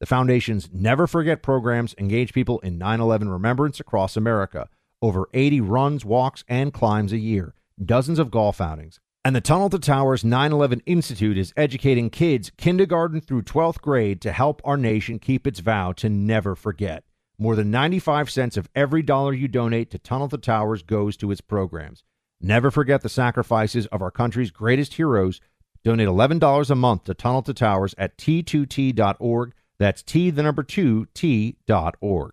The Foundation's Never Forget programs engage people in 9 11 remembrance across America. Over 80 runs, walks, and climbs a year, dozens of golf outings. And the Tunnel to Towers 9 11 Institute is educating kids kindergarten through 12th grade to help our nation keep its vow to never forget. More than 95 cents of every dollar you donate to Tunnel to Towers goes to its programs. Never forget the sacrifices of our country's greatest heroes. Donate $11 a month to Tunnel to Towers at t2t.org. That's T, the number two, T.org.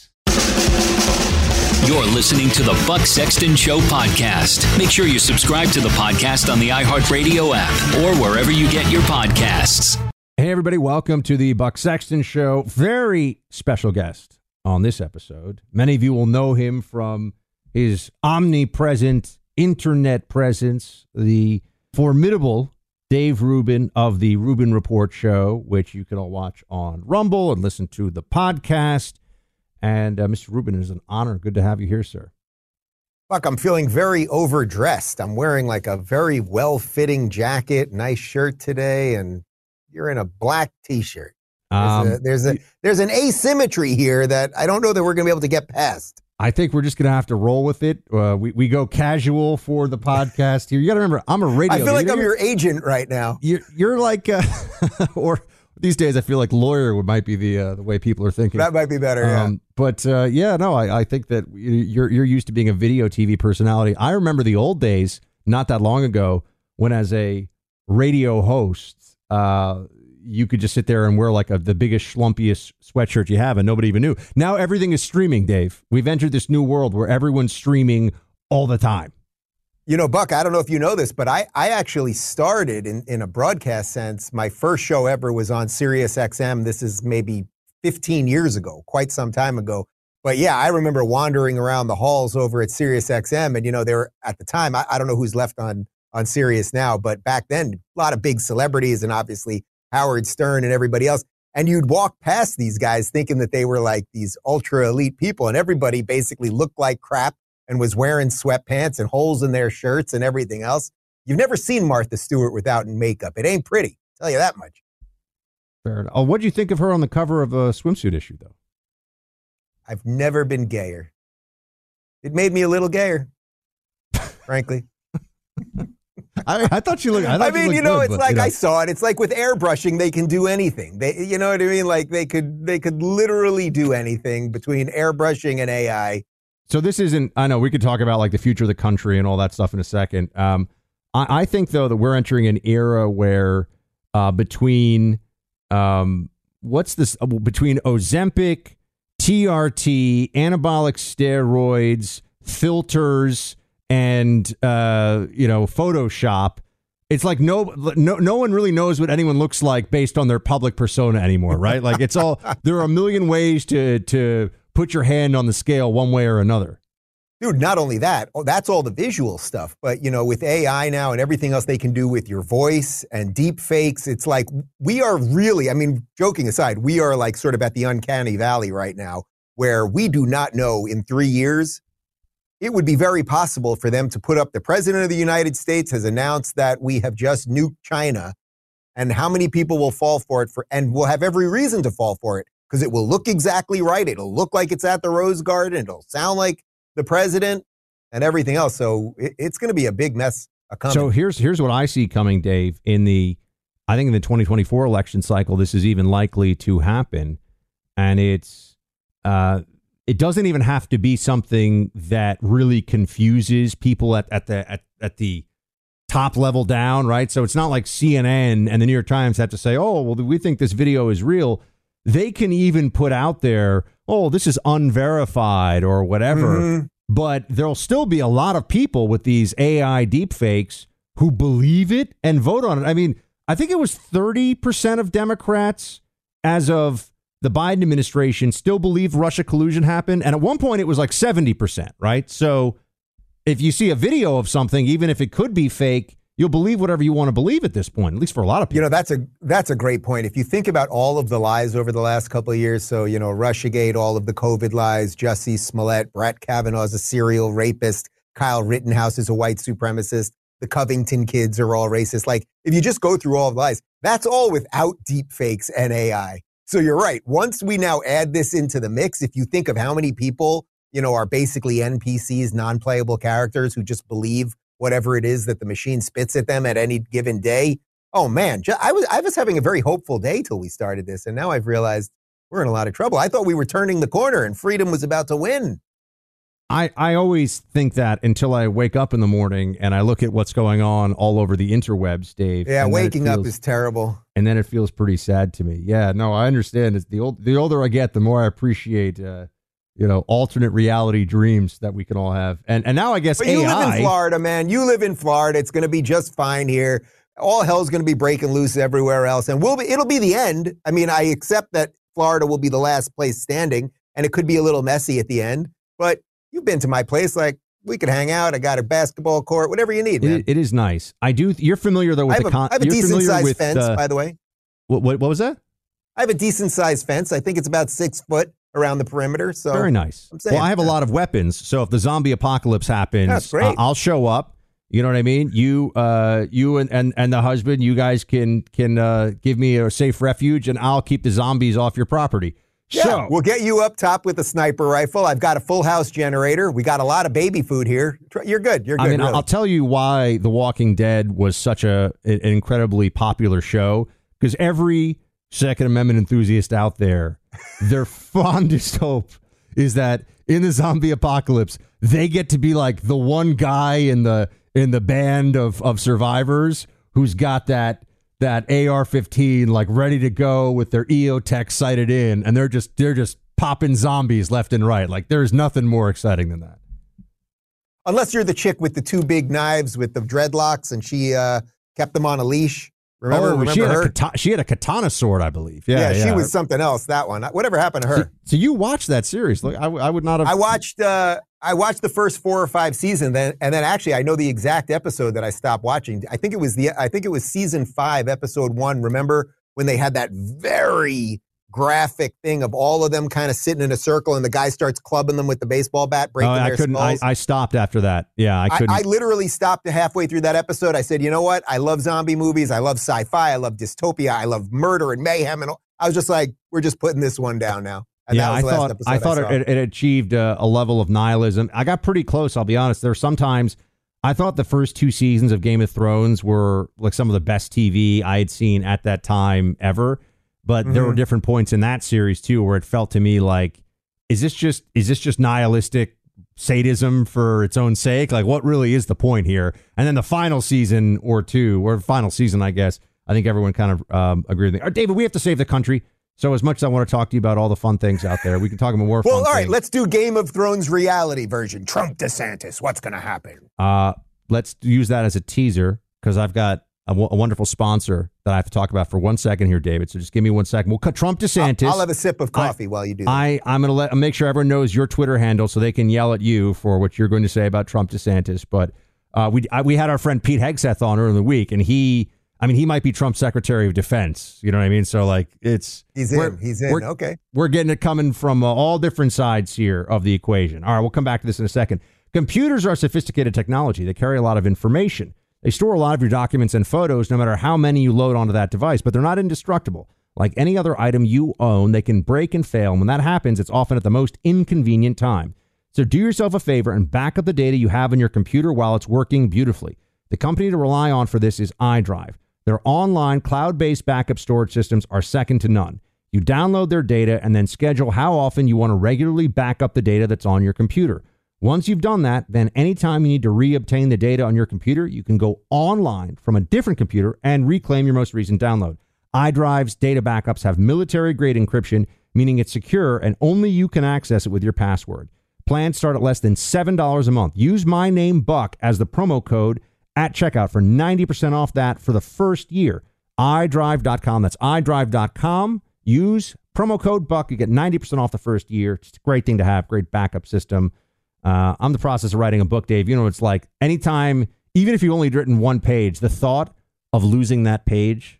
You're listening to the Buck Sexton Show podcast. Make sure you subscribe to the podcast on the iHeartRadio app or wherever you get your podcasts. Hey, everybody, welcome to the Buck Sexton Show. Very special guest on this episode. Many of you will know him from his omnipresent internet presence, the formidable Dave Rubin of the Rubin Report Show, which you can all watch on Rumble and listen to the podcast. And uh, Mr. Rubin, it is an honor. Good to have you here, sir. Buck, I'm feeling very overdressed. I'm wearing like a very well fitting jacket, nice shirt today, and you're in a black t shirt. There's, um, a, there's a there's an asymmetry here that I don't know that we're going to be able to get past. I think we're just going to have to roll with it. Uh, we, we go casual for the podcast here. You got to remember, I'm a radio. I feel like I'm your agent right now. You're, you're like, uh, or these days I feel like lawyer might be the uh, the way people are thinking. That might be better. Um, yeah. But uh, yeah, no, I, I think that you're you're used to being a video TV personality. I remember the old days, not that long ago, when as a radio host, uh, you could just sit there and wear like a, the biggest schlumpiest sweatshirt you have, and nobody even knew. Now everything is streaming, Dave. We've entered this new world where everyone's streaming all the time. You know, Buck, I don't know if you know this, but I, I actually started in, in a broadcast sense. My first show ever was on Sirius XM. This is maybe 15 years ago, quite some time ago. But yeah, I remember wandering around the halls over at Sirius XM. And, you know, they were at the time, I, I don't know who's left on, on Sirius now, but back then, a lot of big celebrities and obviously Howard Stern and everybody else. And you'd walk past these guys thinking that they were like these ultra elite people, and everybody basically looked like crap and was wearing sweatpants and holes in their shirts and everything else. You've never seen Martha Stewart without makeup. It ain't pretty. I'll tell you that much. Fair enough. Oh, what do you think of her on the cover of a swimsuit issue, though? I've never been gayer. It made me a little gayer, frankly. I, I, thought you looked. I, I mean, you, know, good, it's but, like you know. I saw it. It's like with airbrushing, they can do anything. They, you know what I mean? Like they could, they could literally do anything between airbrushing and AI. So this isn't. I know we could talk about like the future of the country and all that stuff in a second. Um, I, I think though that we're entering an era where uh, between um, what's this uh, between Ozempic, TRT, anabolic steroids, filters, and uh, you know Photoshop. It's like no, no, no one really knows what anyone looks like based on their public persona anymore, right? like it's all there are a million ways to to put your hand on the scale one way or another. Dude, not only that, oh, that's all the visual stuff, but you know, with AI now and everything else they can do with your voice and deep fakes, it's like we are really, I mean, joking aside, we are like sort of at the uncanny valley right now where we do not know in three years. It would be very possible for them to put up the president of the United States has announced that we have just nuked China and how many people will fall for it for and will have every reason to fall for it because it will look exactly right. It'll look like it's at the Rose Garden. It'll sound like the president and everything else. So it, it's going to be a big mess. Coming. So here's here's what I see coming, Dave. In the, I think in the 2024 election cycle, this is even likely to happen, and it's, uh, it doesn't even have to be something that really confuses people at at the at, at the top level down, right? So it's not like CNN and the New York Times have to say, oh, well, we think this video is real. They can even put out there oh, this is unverified or whatever. Mm-hmm. But there'll still be a lot of people with these AI deepfakes who believe it and vote on it. I mean, I think it was 30% of Democrats as of the Biden administration still believe Russia collusion happened. And at one point, it was like 70%, right? So if you see a video of something, even if it could be fake, you'll believe whatever you want to believe at this point, at least for a lot of people. You know, that's a that's a great point. If you think about all of the lies over the last couple of years, so you know, Russiagate, all of the COVID lies, Jussie Smollett, Brett Kavanaugh is a serial rapist, Kyle Rittenhouse is a white supremacist, the Covington kids are all racist. Like, if you just go through all the lies, that's all without deep fakes and AI. So you're right. Once we now add this into the mix, if you think of how many people, you know, are basically NPCs, non-playable characters who just believe whatever it is that the machine spits at them at any given day. Oh man, I was I was having a very hopeful day till we started this, and now I've realized we're in a lot of trouble. I thought we were turning the corner and freedom was about to win. I, I always think that until I wake up in the morning and I look at what's going on all over the interwebs, Dave. Yeah, waking feels, up is terrible. And then it feels pretty sad to me. Yeah, no, I understand. It's the old the older I get, the more I appreciate uh, you know, alternate reality dreams that we can all have. And and now I guess but AI, you live in Florida, man. You live in Florida. It's going to be just fine here. All hell's going to be breaking loose everywhere else, and we'll be, it'll be the end. I mean, I accept that Florida will be the last place standing, and it could be a little messy at the end. But you've been to my place, like we could hang out. I got a basketball court, whatever you need. It, it is nice. I do. You're familiar though with I the. Con- a, I have a decent sized fence, uh, by the way. What, what what was that? I have a decent sized fence. I think it's about six foot around the perimeter. So very nice. Well, I have a lot of weapons, so if the zombie apocalypse happens, uh, I'll show up. You know what I mean? You, uh, you and, and, and the husband, you guys can can uh, give me a safe refuge, and I'll keep the zombies off your property. Yeah, so, we'll get you up top with a sniper rifle. I've got a full house generator. We got a lot of baby food here. You're good. You're good. I mean, really. I'll tell you why The Walking Dead was such a an incredibly popular show because every Second Amendment enthusiast out there, their fondest hope is that in the zombie apocalypse, they get to be like the one guy in the in the band of of survivors who's got that that AR-15 like ready to go with their EOTech sighted in, and they're just they're just popping zombies left and right. Like there's nothing more exciting than that. Unless you're the chick with the two big knives with the dreadlocks, and she uh, kept them on a leash. Remember, oh, remember she, had her? A katana, she had a katana sword, I believe. Yeah, yeah, yeah. she was something else. That one. Whatever happened to her? So, so you watched that series? Look, I, I, would not have. I watched. Uh, I watched the first four or five seasons, then and then actually I know the exact episode that I stopped watching. I think it was the. I think it was season five, episode one. Remember when they had that very graphic thing of all of them kind of sitting in a circle and the guy starts clubbing them with the baseball bat, oh, breaking oh, I their couldn't. I. I stopped after that. Yeah, I couldn't. I, I literally stopped halfway through that episode. I said, you know what? I love zombie movies. I love sci-fi. I love dystopia. I love murder and mayhem. And all. I was just like, we're just putting this one down now. And yeah, I thought I thought it, it, achieved a, a level of nihilism. I got pretty close. I'll be honest. There were sometimes I thought the first two seasons of Game of Thrones were like some of the best TV I had seen at that time ever. But mm-hmm. there were different points in that series too where it felt to me like, is this just is this just nihilistic sadism for its own sake? Like, what really is the point here? And then the final season or two, or final season, I guess. I think everyone kind of um, agreed with me. Right, David, we have to save the country. So as much as I want to talk to you about all the fun things out there, we can talk about more Well, fun all right, things. let's do Game of Thrones reality version. Trump DeSantis, what's going to happen? Uh, let's use that as a teaser because I've got a, w- a wonderful sponsor that I have to talk about for one second here, David. So just give me one second. We'll cut Trump DeSantis. I'll have a sip of coffee while you do that. I, I'm going to let make sure everyone knows your Twitter handle so they can yell at you for what you're going to say about Trump DeSantis. But uh, we I, we had our friend Pete Hegseth on earlier in the week, and he, I mean, he might be Trump's Secretary of Defense. You know what I mean? So like, it's He's in. He's in. we're- Okay. we're getting it coming from uh, all different sides here of the equation. All right, we'll come back to this in a second. Computers are sophisticated technology. They carry a lot of information. They store a lot of your documents and photos, no matter how many you load onto that device, but they're not indestructible. Like any other item you own, they can break and fail. And when that happens, it's often at the most inconvenient time. So do yourself a favor and back up the data you have on your computer while it's working beautifully. The company to rely on for this is iDrive. Their online cloud based backup storage systems are second to none. You download their data and then schedule how often you want to regularly back up the data that's on your computer. Once you've done that, then anytime you need to re-obtain the data on your computer, you can go online from a different computer and reclaim your most recent download. iDrive's data backups have military grade encryption, meaning it's secure and only you can access it with your password. Plans start at less than $7 a month. Use my name Buck as the promo code at checkout for 90% off that for the first year. iDrive.com. That's iDrive.com. Use promo code Buck. You get 90% off the first year. It's a great thing to have, great backup system. Uh, I'm the process of writing a book, Dave. You know, it's like anytime, even if you've only written one page, the thought of losing that page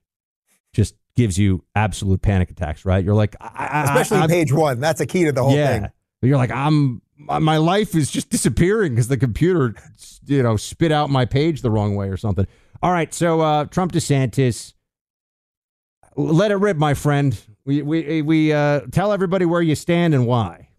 just gives you absolute panic attacks, right? You're like, I, I, Especially I, page one. That's a key to the whole yeah. thing. You're like, I'm, my life is just disappearing because the computer, you know, spit out my page the wrong way or something. All right. So, uh, Trump DeSantis, let it rip, my friend. We, we, we, uh, tell everybody where you stand and why.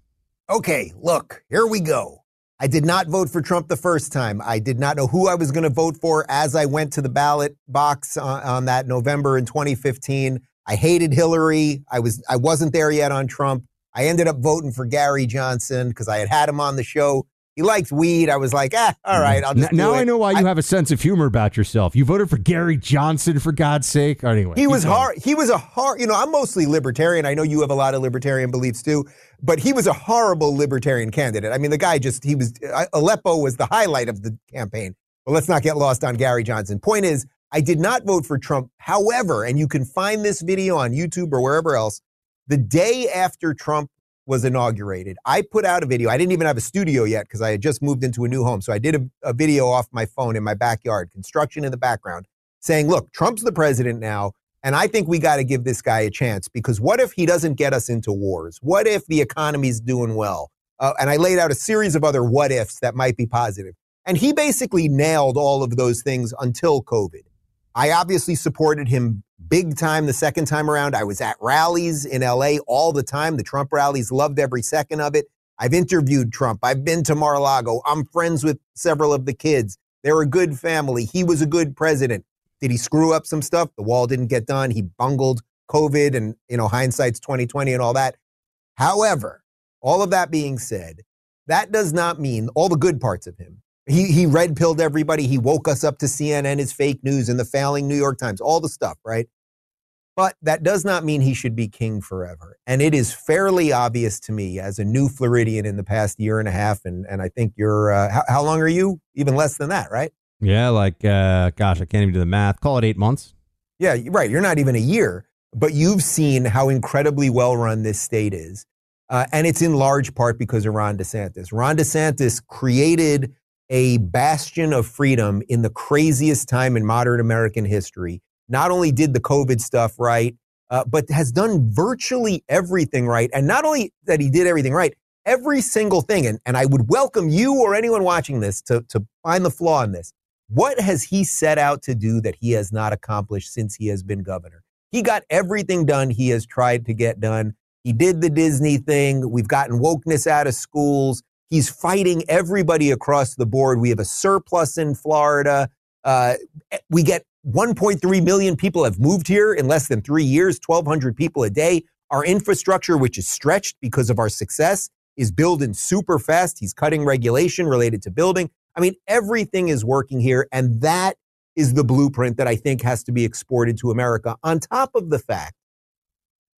Okay, look, here we go. I did not vote for Trump the first time. I did not know who I was going to vote for as I went to the ballot box on, on that November in 2015. I hated Hillary. I was I wasn't there yet on Trump. I ended up voting for Gary Johnson because I had had him on the show. He liked weed. I was like, ah, all right, I'll just now it. I know why you have a sense of humor about yourself. You voted for Gary Johnson for God's sake. Anyway, He was hard. He was a hard. You know, I'm mostly libertarian. I know you have a lot of libertarian beliefs too, but he was a horrible libertarian candidate. I mean, the guy just he was uh, Aleppo was the highlight of the campaign. But let's not get lost on Gary Johnson. Point is, I did not vote for Trump. However, and you can find this video on YouTube or wherever else. The day after Trump was inaugurated, I put out a video. I didn't even have a studio yet because I had just moved into a new home. So I did a, a video off my phone in my backyard, construction in the background, saying, look, Trump's the president now. And I think we got to give this guy a chance because what if he doesn't get us into wars? What if the economy's doing well? Uh, and I laid out a series of other what ifs that might be positive. And he basically nailed all of those things until COVID. I obviously supported him big time the second time around. I was at rallies in LA all the time. The Trump rallies, loved every second of it. I've interviewed Trump. I've been to Mar a Lago. I'm friends with several of the kids. They're a good family. He was a good president. Did he screw up some stuff? The wall didn't get done. He bungled COVID and, you know, hindsight's 2020 and all that. However, all of that being said, that does not mean all the good parts of him. He, he red pilled everybody. He woke us up to CNN, his fake news, and the failing New York Times, all the stuff, right? But that does not mean he should be king forever. And it is fairly obvious to me as a new Floridian in the past year and a half. And, and I think you're, uh, how, how long are you? Even less than that, right? Yeah, like, uh, gosh, I can't even do the math. Call it eight months. Yeah, right. You're not even a year, but you've seen how incredibly well run this state is. Uh, and it's in large part because of Ron DeSantis. Ron DeSantis created a bastion of freedom in the craziest time in modern American history. Not only did the COVID stuff right, uh, but has done virtually everything right. And not only that he did everything right, every single thing. And, and I would welcome you or anyone watching this to, to find the flaw in this. What has he set out to do that he has not accomplished since he has been governor? He got everything done he has tried to get done. He did the Disney thing. We've gotten wokeness out of schools. He's fighting everybody across the board. We have a surplus in Florida. Uh, we get 1.3 million people have moved here in less than three years, 1,200 people a day. Our infrastructure, which is stretched because of our success, is building super fast. He's cutting regulation related to building. I mean, everything is working here. And that is the blueprint that I think has to be exported to America, on top of the fact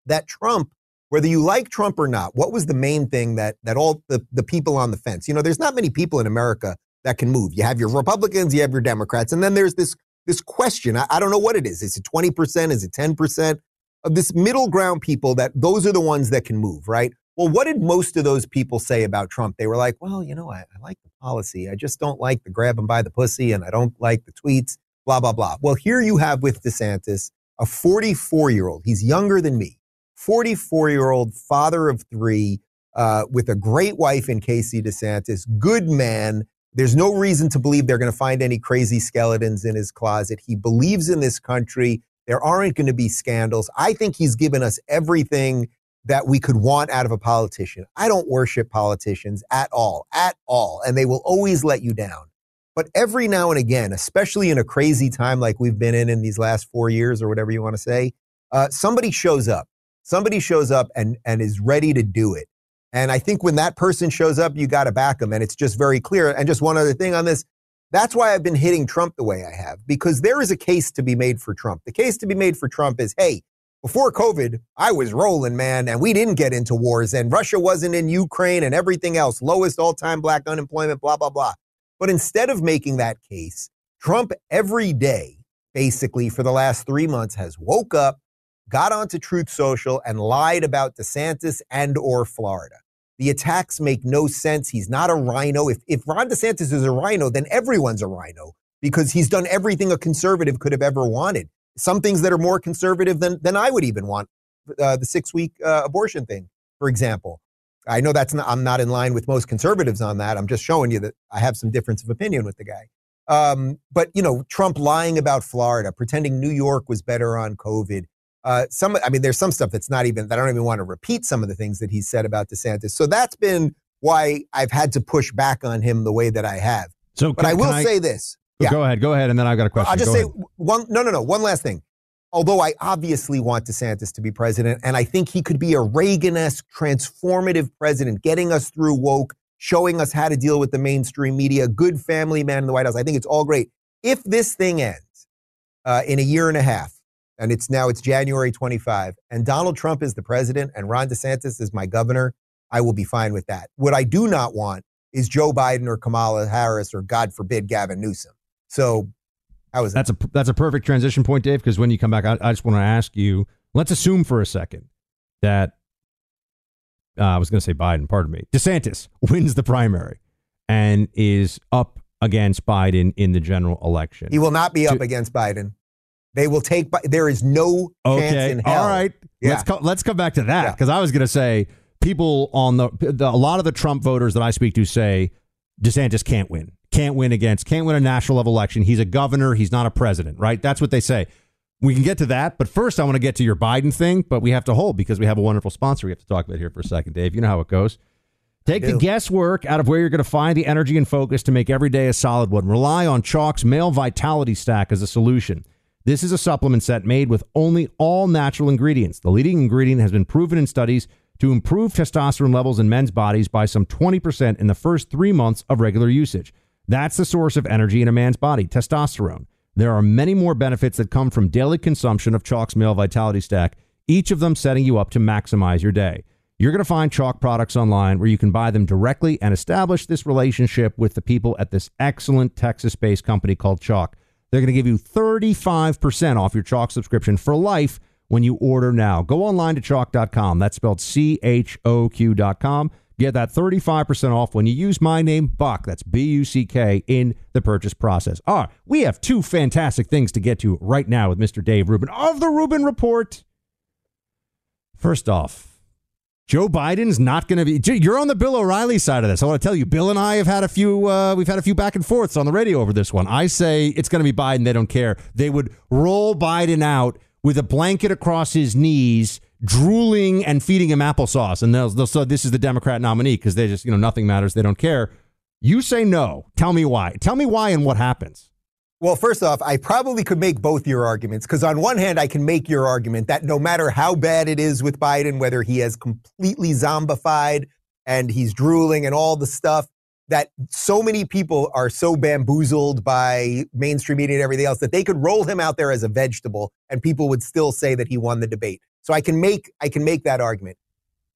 that Trump, whether you like Trump or not, what was the main thing that that all the, the people on the fence? You know, there's not many people in America that can move. You have your Republicans, you have your Democrats, and then there's this this question. I, I don't know what it is. Is it 20%? Is it 10%? Of uh, this middle ground people that those are the ones that can move, right? Well, what did most of those people say about Trump? They were like, well, you know, I, I like the policy. I just don't like the grab him by the pussy and I don't like the tweets, blah, blah, blah. Well, here you have with DeSantis a 44 year old. He's younger than me, 44 year old father of three, uh, with a great wife in Casey DeSantis, good man. There's no reason to believe they're going to find any crazy skeletons in his closet. He believes in this country. There aren't going to be scandals. I think he's given us everything that we could want out of a politician. I don't worship politicians at all, at all, and they will always let you down. But every now and again, especially in a crazy time like we've been in in these last four years or whatever you want to say, uh, somebody shows up. Somebody shows up and, and is ready to do it. And I think when that person shows up, you got to back them. And it's just very clear. And just one other thing on this that's why I've been hitting Trump the way I have, because there is a case to be made for Trump. The case to be made for Trump is hey, before COVID, I was rolling, man, and we didn't get into wars, and Russia wasn't in Ukraine and everything else, lowest all time black unemployment, blah, blah, blah. But instead of making that case, Trump every day, basically for the last three months, has woke up, got onto Truth Social, and lied about DeSantis and or Florida. The attacks make no sense. He's not a RINO. If, if Ron DeSantis is a RINO, then everyone's a RINO because he's done everything a conservative could have ever wanted. Some things that are more conservative than, than I would even want. Uh, the six week uh, abortion thing, for example. I know that's not, I'm not in line with most conservatives on that. I'm just showing you that I have some difference of opinion with the guy. Um, but you know, Trump lying about Florida, pretending New York was better on COVID, uh, some, I mean, there's some stuff that's not even, that I don't even want to repeat some of the things that he said about DeSantis. So that's been why I've had to push back on him the way that I have. So, but I will I, say this. Yeah. Go ahead. Go ahead. And then I've got a question. I'll just go say ahead. one, no, no, no. One last thing. Although I obviously want DeSantis to be president, and I think he could be a Reagan esque transformative president, getting us through woke, showing us how to deal with the mainstream media, good family man in the White House. I think it's all great. If this thing ends uh, in a year and a half, and it's now it's January 25, and Donald Trump is the president and Ron DeSantis is my governor, I will be fine with that. What I do not want is Joe Biden or Kamala Harris or God forbid Gavin Newsom. So how was that? That's a that's a perfect transition point, Dave. Because when you come back, I, I just want to ask you. Let's assume for a second that uh, I was going to say Biden. Pardon me. DeSantis wins the primary and is up against Biden in the general election. He will not be up against Biden. They will take. There is no okay. chance in hell. All right. Yeah. Let's co- let's come back to that because yeah. I was going to say people on the, the a lot of the Trump voters that I speak to say DeSantis can't win, can't win against, can't win a national level election. He's a governor. He's not a president. Right. That's what they say. We can get to that, but first I want to get to your Biden thing. But we have to hold because we have a wonderful sponsor we have to talk about here for a second, Dave. You know how it goes. Take the guesswork out of where you're going to find the energy and focus to make every day a solid one. Rely on Choq's Male Vitality Stack as a solution. This is a supplement set made with only all natural ingredients. The leading ingredient has been proven in studies to improve testosterone levels in men's bodies by some 20% in the first three months of regular usage. That's the source of energy in a man's body, testosterone. There are many more benefits that come from daily consumption of Choq's Male Vitality Stack, each of them setting you up to maximize your day. You're going to find Chalk products online where you can buy them directly and establish this relationship with the people at this excellent Texas based company called Choq. They're going to give you 35% off your Choq subscription for life when you order now. Go online to choq.com. That's spelled C H O Q.com. Get that 35% off when you use my name, Buck. That's B U C K in the purchase process. All right, we have two fantastic things to get to right now with Mr. Dave Rubin of the Rubin Report. First off, Joe Biden's not going to be. You're on the Bill O'Reilly side of this. I want to tell you, Bill and I have had a few. Uh, we've had a few back and forths on the radio over this one. I say it's going to be Biden. They don't care. They would roll Biden out with a blanket across his knees, drooling and feeding him applesauce, and they'll they'll say this is the Democrat nominee because they just you know nothing matters. They don't care. You say no. Tell me why. Tell me why and what happens. Well, first off, I probably could make both your arguments because on one hand, I can make your argument that no matter how bad it is with Biden, whether he has completely zombified and he's drooling and all the stuff, that so many people are so bamboozled by mainstream media and everything else that they could roll him out there as a vegetable and people would still say that he won the debate. So I can make I can make that argument.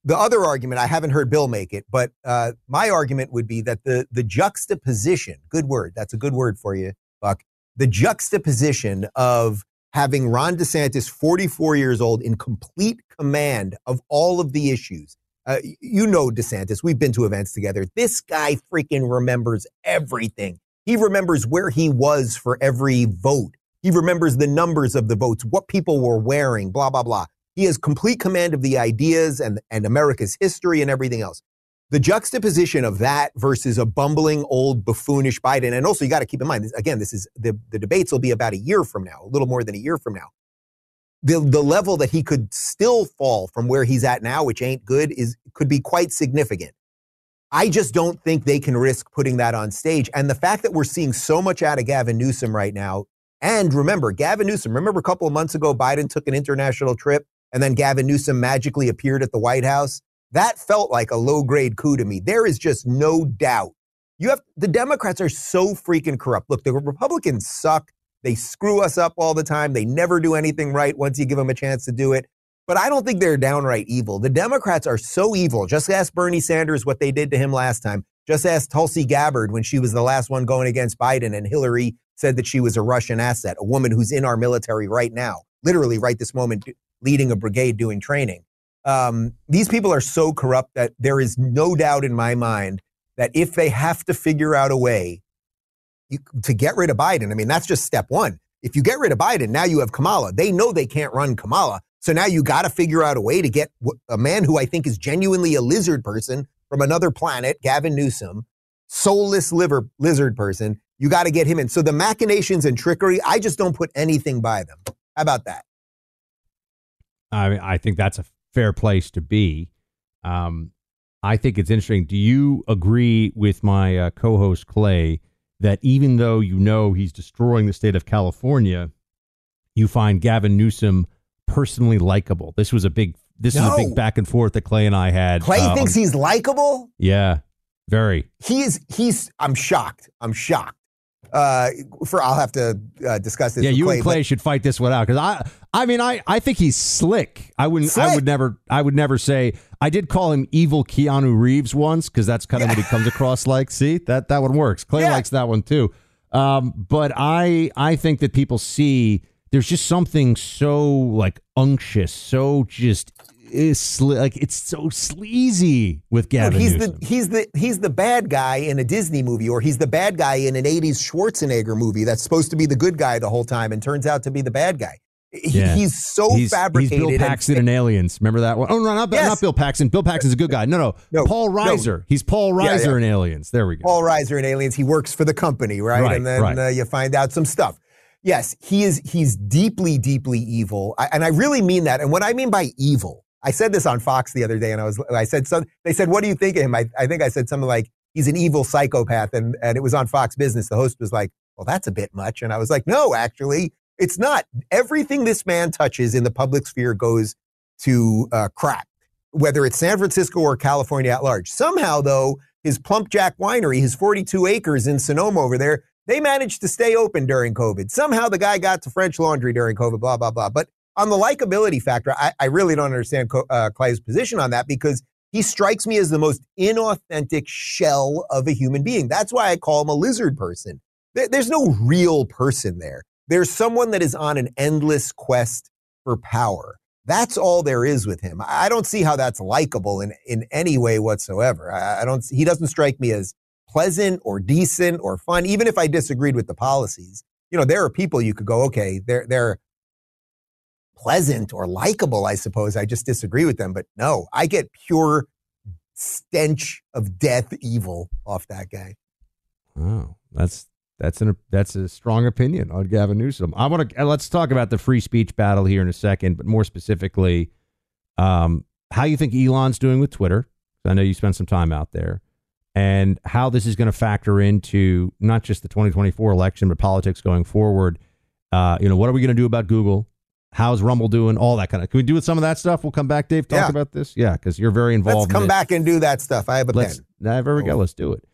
The other argument I haven't heard Bill make it, but uh, my argument would be that the the juxtaposition, good word, that's a good word for you, Buck. The juxtaposition of having Ron DeSantis, 44 years old, in complete command of all of the issues. Uh, you know DeSantis. We've been to events together. This guy freaking remembers everything. He remembers where he was for every vote. He remembers the numbers of the votes, what people were wearing, blah, blah, blah. He has complete command of the ideas and, and America's history and everything else. The juxtaposition of that versus a bumbling old buffoonish Biden, and also you got to keep in mind, again, this is the, the debates will be about a year from now, a little more than a year from now. The, the level that he could still fall from where he's at now, which ain't good, is could be quite significant. I just don't think they can risk putting that on stage. And the fact that we're seeing so much out of Gavin Newsom right now, and remember, Gavin Newsom, remember a couple of months ago, Biden took an international trip and then Gavin Newsom magically appeared at the White House? That felt like a low grade coup to me. There is just no doubt. You have the Democrats are so freaking corrupt. Look, the Republicans suck. They screw us up all the time. They never do anything right once you give them a chance to do it. But I don't think they're downright evil. The Democrats are so evil. Just ask Bernie Sanders what they did to him last time. Just ask Tulsi Gabbard when she was the last one going against Biden and Hillary said that she was a Russian asset, a woman who's in our military right now, literally right this moment, leading a brigade doing training. Um, these people are so corrupt that there is no doubt in my mind that if they have to figure out a way you, to get rid of Biden, I mean, that's just step one. If you get rid of Biden, now you have Kamala. They know they can't run Kamala. So now you got to figure out a way to get a man who I think is genuinely a lizard person from another planet, Gavin Newsom, soulless liver, lizard person. You got to get him in. So the machinations and trickery, I just don't put anything by them. How about that? I mean, I think that's a fair place to be. Um, I think it's interesting. Do you agree with my uh, co-host Clay that even though you know he's destroying the state of California, you find Gavin Newsom personally likable? This was a big. This no. is a big back and forth that Clay and I had. Clay um, thinks he's likable. Yeah, very. He's he's. I'm shocked. I'm shocked uh, for I'll have to uh, discuss this. Yeah, you Clay, and Clay should fight this one out because I, I mean, I, I think he's slick. I wouldn't, slick. I would never, I would never say. I did call him evil Keanu Reeves once because that's kind of yeah. what he comes across like. See that that one works. Clay yeah. likes that one too. Um, but I, I think that people see there's just something so like unctuous, so just is sli- like it's so sleazy with Gavin. he's Newsom. the he's the he's the bad guy in a Disney movie, or he's the bad guy in an '80s Schwarzenegger movie that's supposed to be the good guy the whole time and turns out to be the bad guy. He, yeah. He's so he's, fabricated. He's Bill Paxton and, and, Aliens. Remember that one? Oh no, not, yes. not Bill Paxton. Bill Paxton's a good guy. No, no, no Paul Reiser. No. He's Paul Reiser yeah, yeah. in Aliens. There we go. Paul Reiser in Aliens. He works for the company, right? right and then right. Uh, you find out some stuff. Yes, he is. He's deeply, deeply evil, I, and I really mean that. And what I mean by evil I said this on Fox the other day, and I was I said so. They said, "What do you think of him?" I, I think I said something like, "He's an evil psychopath," and and it was on Fox Business. The host was like, "Well, that's a bit much," and I was like, "No, actually, it's not. Everything this man touches in the public sphere goes to uh, crap, whether it's San Francisco or California at large. Somehow, though, his PlumpJack Winery, his 42 acres in Sonoma over there, they managed to stay open during COVID. Somehow, the guy got to French Laundry during COVID. Blah blah blah. But on the likability factor, I, I really don't understand uh, Clay's position on that because he strikes me as the most inauthentic shell of a human being. That's why I call him a lizard person. There, there's no real person there. There's someone that is on an endless quest for power. That's all there is with him. I don't see how that's likable in, in any way whatsoever. I, I don't. He doesn't strike me as pleasant or decent or fun, even if I disagreed with the policies. You know, there are people you could go, okay, they're they're pleasant or likable, I suppose. I just disagree with them. But no, I get pure stench of death evil off that guy. Oh, that's that's an that's a strong opinion on Gavin Newsom. I want to let's talk about the free speech battle here in a second, but more specifically, um, how you think Elon's doing with Twitter. I know you spent some time out there, and how this is going to factor into not just the 2024 election, but politics going forward. Uh, you know, what are we going to do about Google? How's Rumble doing? All that kind of. Can we do some of that stuff? We'll come back, Dave. Talk yeah. about this. Yeah, because you're very involved. Let's come in back and do that stuff. I have a Let's, pen. There we go. Let's do it.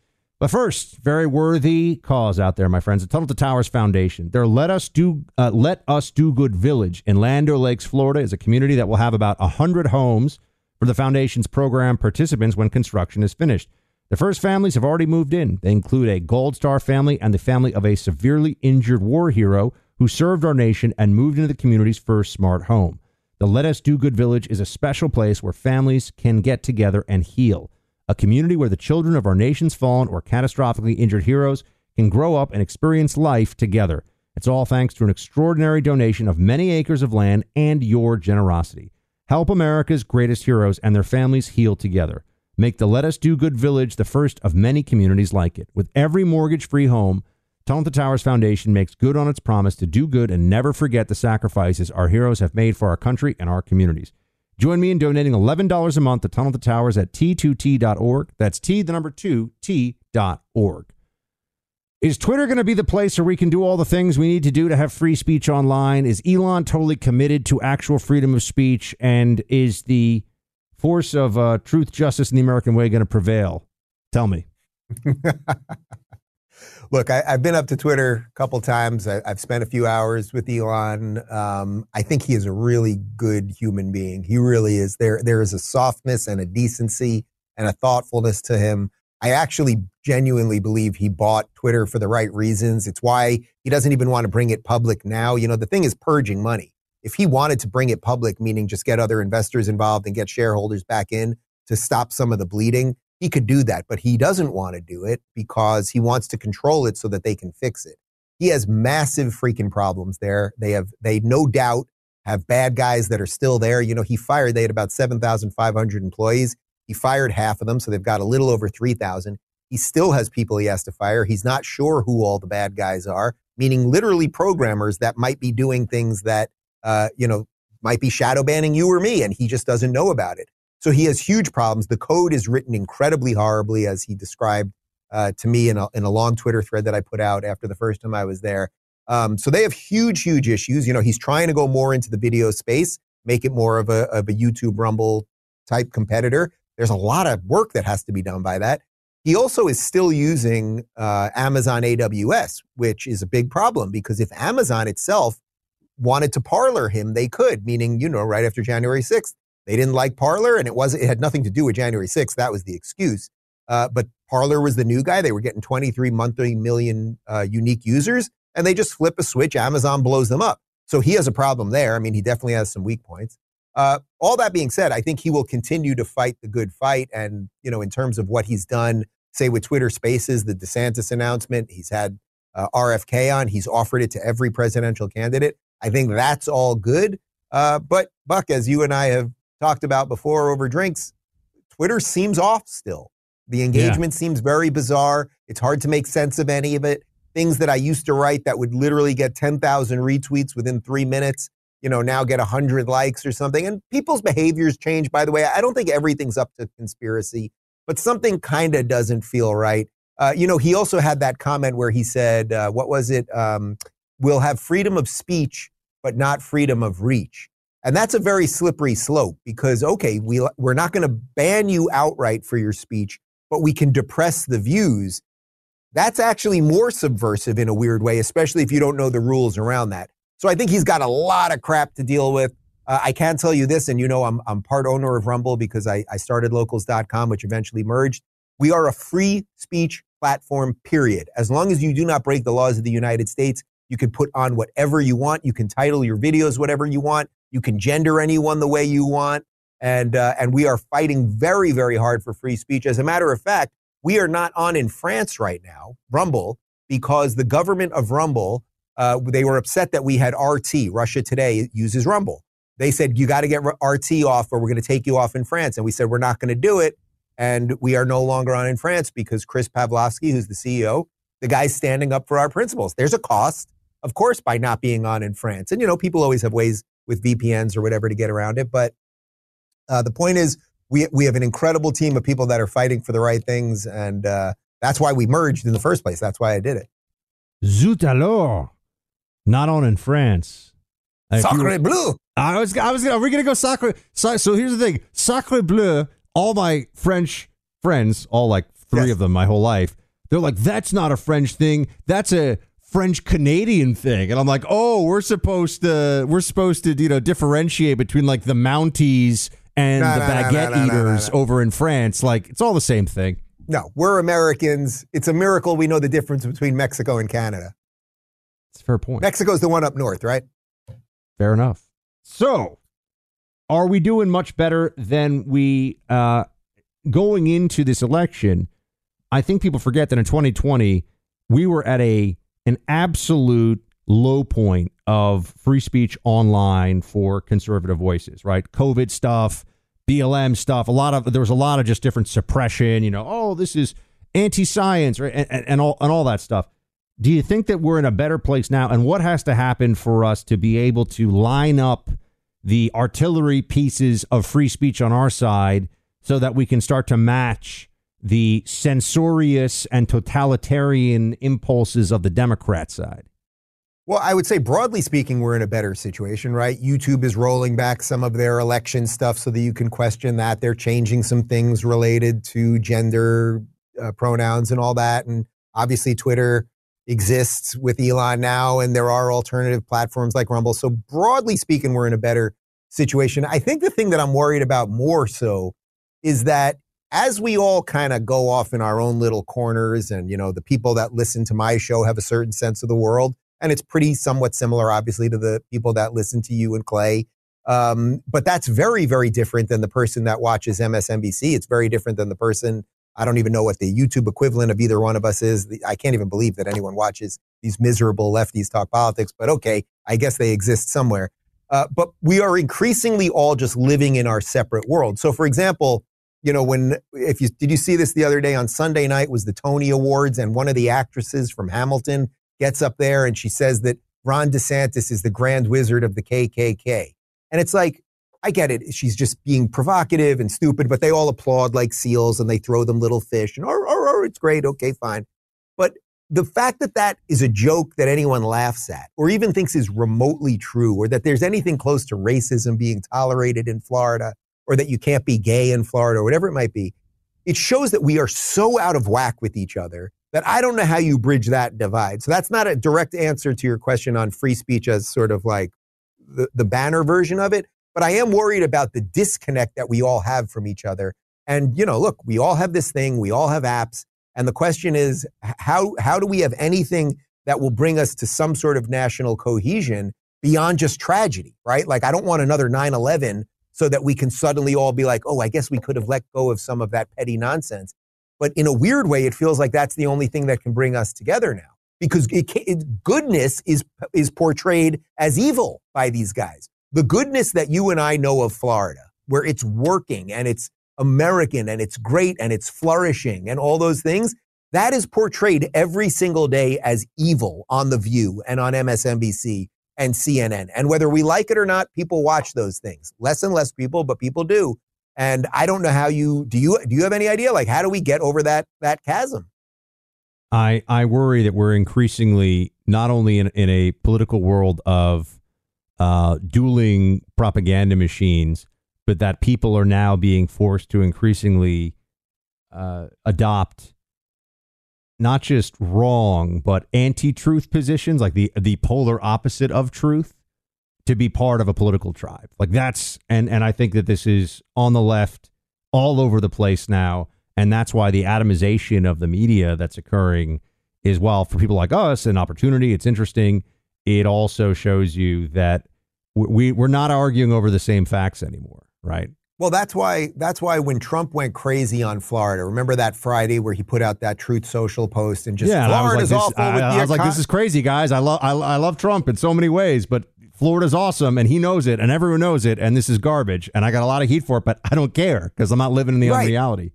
But first, very worthy cause out there, my friends. The Tunnel to Towers Foundation. Their Let Us Do uh, Let Us Do Good Village in Land Lakes, Florida, is a community that will have about hundred homes for the foundation's program participants when construction is finished. The first families have already moved in. They include a Gold Star family and the family of a severely injured war hero who served our nation and moved into the community's first smart home. The Let Us Do Good Village is a special place where families can get together and heal a community where the children of our nation's fallen or catastrophically injured heroes can grow up and experience life together. It's all thanks to an extraordinary donation of many acres of land and your generosity. Help America's greatest heroes and their families heal together. Make the Let Us Do Good Village the first of many communities like it. With every mortgage free home, Tunnel to Towers Foundation makes good on its promise to do good and never forget the sacrifices our heroes have made for our country and our communities. Join me in donating $11 a month to Tunnel to Towers at t2t.org. That's T, the number two, T.org. Is Twitter going to be the place where we can do all the things we need to do to have free speech online? Is Elon totally committed to actual freedom of speech? And is the force of uh, truth, justice, and the American way going to prevail? Tell me. Look, I, have been up to Twitter a couple times. I, have spent a few hours with Elon. Um, I think he is a really good human being. He really is. There, there is a softness and a decency and a thoughtfulness to him. I actually genuinely believe he bought Twitter for the right reasons. It's why he doesn't even want to bring it public now. You know, the thing is purging money. If he wanted to bring it public, meaning just get other investors involved and get shareholders back in to stop some of the bleeding, he could do that, but he doesn't want to do it because he wants to control it so that they can fix it. He has massive freaking problems there. They have, they no doubt have bad guys that are still there. You know, he fired, they had about 7,500 employees. He fired half of them, so they've got a little over 3,000. He still has people he has to fire. He's not sure who all the bad guys are, meaning literally programmers that might be doing things that, uh, you know, might be shadow banning you or me, and he just doesn't know about it. So he has huge problems. The code is written incredibly horribly, as he described uh, to me in a, in a long Twitter thread that I put out after the first time I was there. Um, so they have huge, huge issues. You know, he's trying to go more into the video space, make it more of a, of a YouTube Rumble type competitor. There's a lot of work that has to be done by that. He also is still using uh, Amazon AWS, which is a big problem because if Amazon itself wanted to Parler him, they could, meaning, you know, right after January 6th, they didn't like Parler, and it was it had nothing to do with January 6th. That was the excuse. Uh, but Parler was the new guy. They were getting 23 monthly million uh, unique users, and they just flip a switch. Amazon blows them up. So he has a problem there. I mean, he definitely has some weak points. Uh, all that being said, I think he will continue to fight the good fight. And, you know, in terms of what he's done, say with Twitter Spaces, the DeSantis announcement, he's had uh, RFK on, he's offered it to every presidential candidate. I think that's all good. Uh, but, Buck, as you and I have talked about before over drinks, Twitter seems off still. The engagement yeah. seems very bizarre. It's hard to make sense of any of it. Things that I used to write that would literally get 10,000 retweets within three minutes, you know, now get 100 likes or something. And people's behaviors change, by the way. I don't think everything's up to conspiracy, but something kind of doesn't feel right. Uh, you know, he also had that comment where he said, uh, what was it? Um, we'll have freedom of speech, but not freedom of reach. And that's a very slippery slope because, okay, we, we're not going to ban you outright for your speech, but we can depress the views. That's actually more subversive in a weird way, especially if you don't know the rules around that. So I think he's got a lot of crap to deal with. Uh, I can tell you this, and you know, I'm, I'm part owner of Rumble because I, I started locals.com, which eventually merged. We are a free speech platform, period. As long as you do not break the laws of the United States, you can put on whatever you want. You can title your videos whatever you want. You can gender anyone the way you want. And, uh, and we are fighting very, very hard for free speech. As a matter of fact, we are not on in France right now, Rumble, because the government of Rumble, uh, they were upset that we had RT. Russia Today uses Rumble. They said, you got to get RT off or we're going to take you off in France. And we said, we're not going to do it. And we are no longer on in France because Chris Pavlovski, who's the CEO, the guy's standing up for our principles. There's a cost, of course, by not being on in France. And, you know, people always have ways with VPNs or whatever to get around it. But uh, the point is, we we have an incredible team of people that are fighting for the right things, and uh, that's why we merged in the first place. That's why I did it. Zut alors, not on in France. Sacre bleu. I was I was are we gonna go sacre? So, so here's the thing, sacre bleu. All my French friends, all like three yes. of them, my whole life, they're like, that's not a French thing. That's a French Canadian thing. And I'm like, oh, we're supposed to we're supposed to, you know, differentiate between like the Mounties and No, the no, baguette no, eaters over in France. Like it's all the same thing. No, we're Americans. It's a miracle we know the difference between Mexico and Canada. It's a fair point. Mexico's the one up north, right? Fair enough. So, are we doing much better than we uh, going into this election? I think people forget that in 2020 we were at a an absolute low point of free speech online for conservative voices. Right, COVID stuff, BLM stuff. A lot of there was a lot of just different suppression. You know, oh, this is anti-science, right, and, and, and all and all that stuff. Do you think that we're in a better place now? And what has to happen for us to be able to line up the artillery pieces of free speech on our side so that we can start to match the censorious and totalitarian impulses of the Democrat side? Well, I would say broadly speaking, we're in a better situation, right? YouTube is rolling back some of their election stuff so that you can question that. They're changing some things related to gender uh, pronouns and all that. And obviously, Twitter exists with Elon now, and there are alternative platforms like Rumble. So, broadly speaking, we're in a better situation. I think the thing that I'm worried about more so is that as we all kind of go off in our own little corners, and, you know, the people that listen to my show have a certain sense of the world and it's pretty somewhat similar, obviously, to the people that listen to you and Clay. Um, but that's very, very different than the person that watches MSNBC. It's very different than the person. I don't even know what the YouTube equivalent of either one of us is. I can't even believe that anyone watches these miserable lefties talk politics. But okay, I guess they exist somewhere. Uh, but we are increasingly all just living in our separate world. So, for example, you know, when if you did you see this the other day on Sunday night was the Tony Awards, and one of the actresses from Hamilton gets up there and she says that Ron DeSantis is the grand wizard of the KKK. And it's like, I get it. She's just being provocative and stupid, but they all applaud like seals and they throw them little fish and, oh, oh, oh, it's great. Okay, fine. But the fact that that is a joke that anyone laughs at or even thinks is remotely true or that there's anything close to racism being tolerated in Florida or that you can't be gay in Florida or whatever it might be, it shows that we are so out of whack with each other that I don't know how you bridge that divide. So that's not a direct answer to your question on free speech as sort of like the, the banner version of it. But I am worried about the disconnect that we all have from each other. And, you know, look, we all have this thing, we all have apps. And the question is, how, how do we have anything that will bring us to some sort of national cohesion beyond just tragedy, right? Like, I don't want another 9 11 so that we can suddenly all be like, oh, I guess we could have let go of some of that petty nonsense. But in a weird way, it feels like that's the only thing that can bring us together now because it, it, goodness is, is portrayed as evil by these guys. The goodness that you and I know of Florida, where it's working and it's American and it's great and it's flourishing and all those things, that is portrayed every single day as evil on The View and on MSNBC and CNN. And whether we like it or not, people watch those things. Less and less people, but people do. And I don't know how you do you do you have any idea like how do we get over that that chasm? I I worry that we're increasingly not only in in a political world of uh, dueling propaganda machines, but that people are now being forced to increasingly uh, adopt not just wrong but anti-truth positions, like the the polar opposite of truth, to be part of a political tribe. Like that's and and I think that this is on the left all over the place now, and that's why the atomization of the media that's occurring is while for people like us an opportunity. It's interesting. It also shows you that we we're not arguing over the same facts anymore, right? Well, that's why that's why when Trump went crazy on Florida, remember that Friday where he put out that Truth Social post and just yeah, and I was like, this, awful I, I was like, this is crazy, guys. I love I, I love Trump in so many ways, but Florida's awesome, and he knows it, and everyone knows it, and this is garbage, and I got a lot of heat for it, but I don't care because I'm not living in the Right. unreality.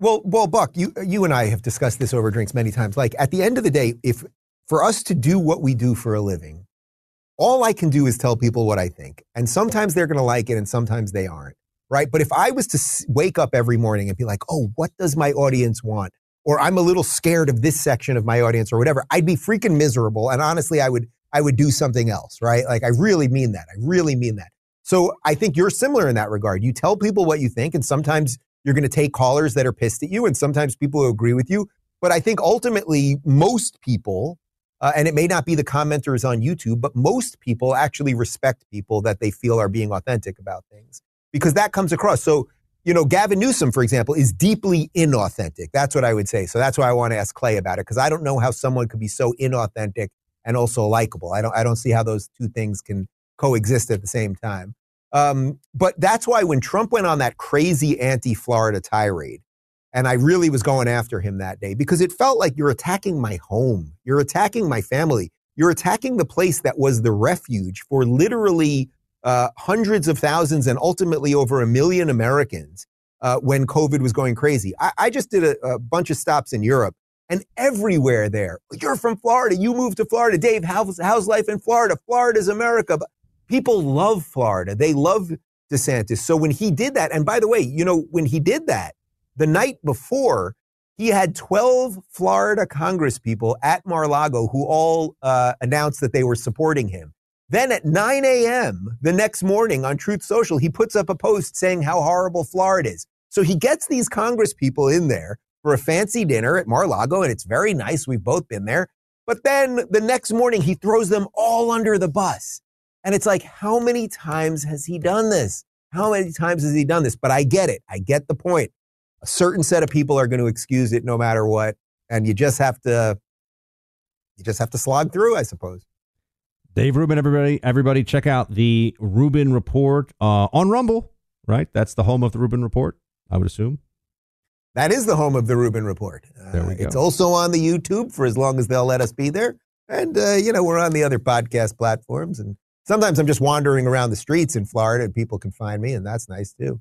Well, well, Buck, you you and I have discussed this over drinks many times. Like at the end of the day, if for us to do what we do for a living, all I can do is tell people what I think, and sometimes they're going to like it, and sometimes they aren't. Right? But if I was to wake up every morning and be like, "Oh, what does my audience want?" or I'm a little scared of this section of my audience or whatever, I'd be freaking miserable. And honestly, I would I would do something else, right? Like I really mean that. I really mean that. So I think you're similar in that regard. You tell people what you think, and sometimes you're going to take callers that are pissed at you, and sometimes people who agree with you. But I think ultimately, most people, uh, and it may not be the commenters on YouTube, but most people actually respect people that they feel are being authentic about things because that comes across. So, you know, Gavin Newsom, for example, is deeply inauthentic. That's what I would say. So that's why I want to ask Clay about it because I don't know how someone could be so inauthentic and also likable. I don't, I don't see how those two things can coexist at the same time. Um, but that's why when Trump went on that crazy anti-Florida tirade, and I really was going after him that day because it felt like you're attacking my home. You're attacking my family. You're attacking the place that was the refuge for literally uh, hundreds of thousands and ultimately over a million Americans uh, when COVID was going crazy. I, I just did a, a, bunch of stops in Europe and everywhere there, you're from Florida. You moved to Florida. Dave, how's, how's life in Florida? Florida's America. But people love Florida. They love DeSantis. So when he did that, and by the way, you know, when he did that, the night before, he had 12 Florida Congress people at Mar-a-Lago who all uh, announced that they were supporting him. Then at 9 a.m. the next morning on Truth Social, he puts up a post saying how horrible Florida is. So he gets these Congress people in there for a fancy dinner at Mar-a-Lago, and it's very nice. We've both been there. But then the next morning, he throws them all under the bus. And it's like, how many times has he done this? How many times has he done this? But I get it. I get the point a certain set of people are going to excuse it no matter what, and you just have to you just have to slog through, I suppose. Dave Rubin, everybody, everybody, check out the Rubin Report uh, on Rumble. Right, that's the home of the Rubin Report. I would assume. That is the home of the Rubin Report. Uh, there we go. It's also on the YouTube for as long as they'll let us be there, and uh, you know we're on the other podcast platforms. And sometimes I'm just wandering around the streets in Florida, and people can find me, and that's nice too.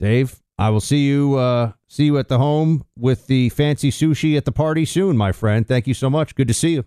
Dave, I will see you uh, see you at the home with the fancy sushi at the party soon, my friend. Thank you so much. Good to see you.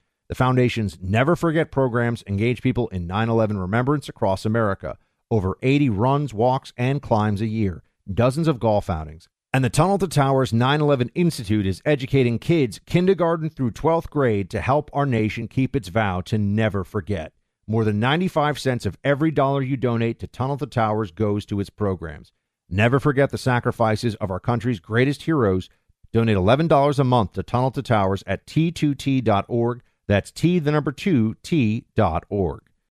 The Foundation's Never Forget programs engage people in 9 11 remembrance across America. Over 80 runs, walks, and climbs a year, dozens of golf outings. And the Tunnel to Towers 9 11 Institute is educating kids kindergarten through 12th grade to help our nation keep its vow to never forget. More than 95 cents of every dollar you donate to Tunnel to Towers goes to its programs. Never forget the sacrifices of our country's greatest heroes. Donate $11 a month to Tunnel to Towers at t2t.org. That's T, the number two, T.org.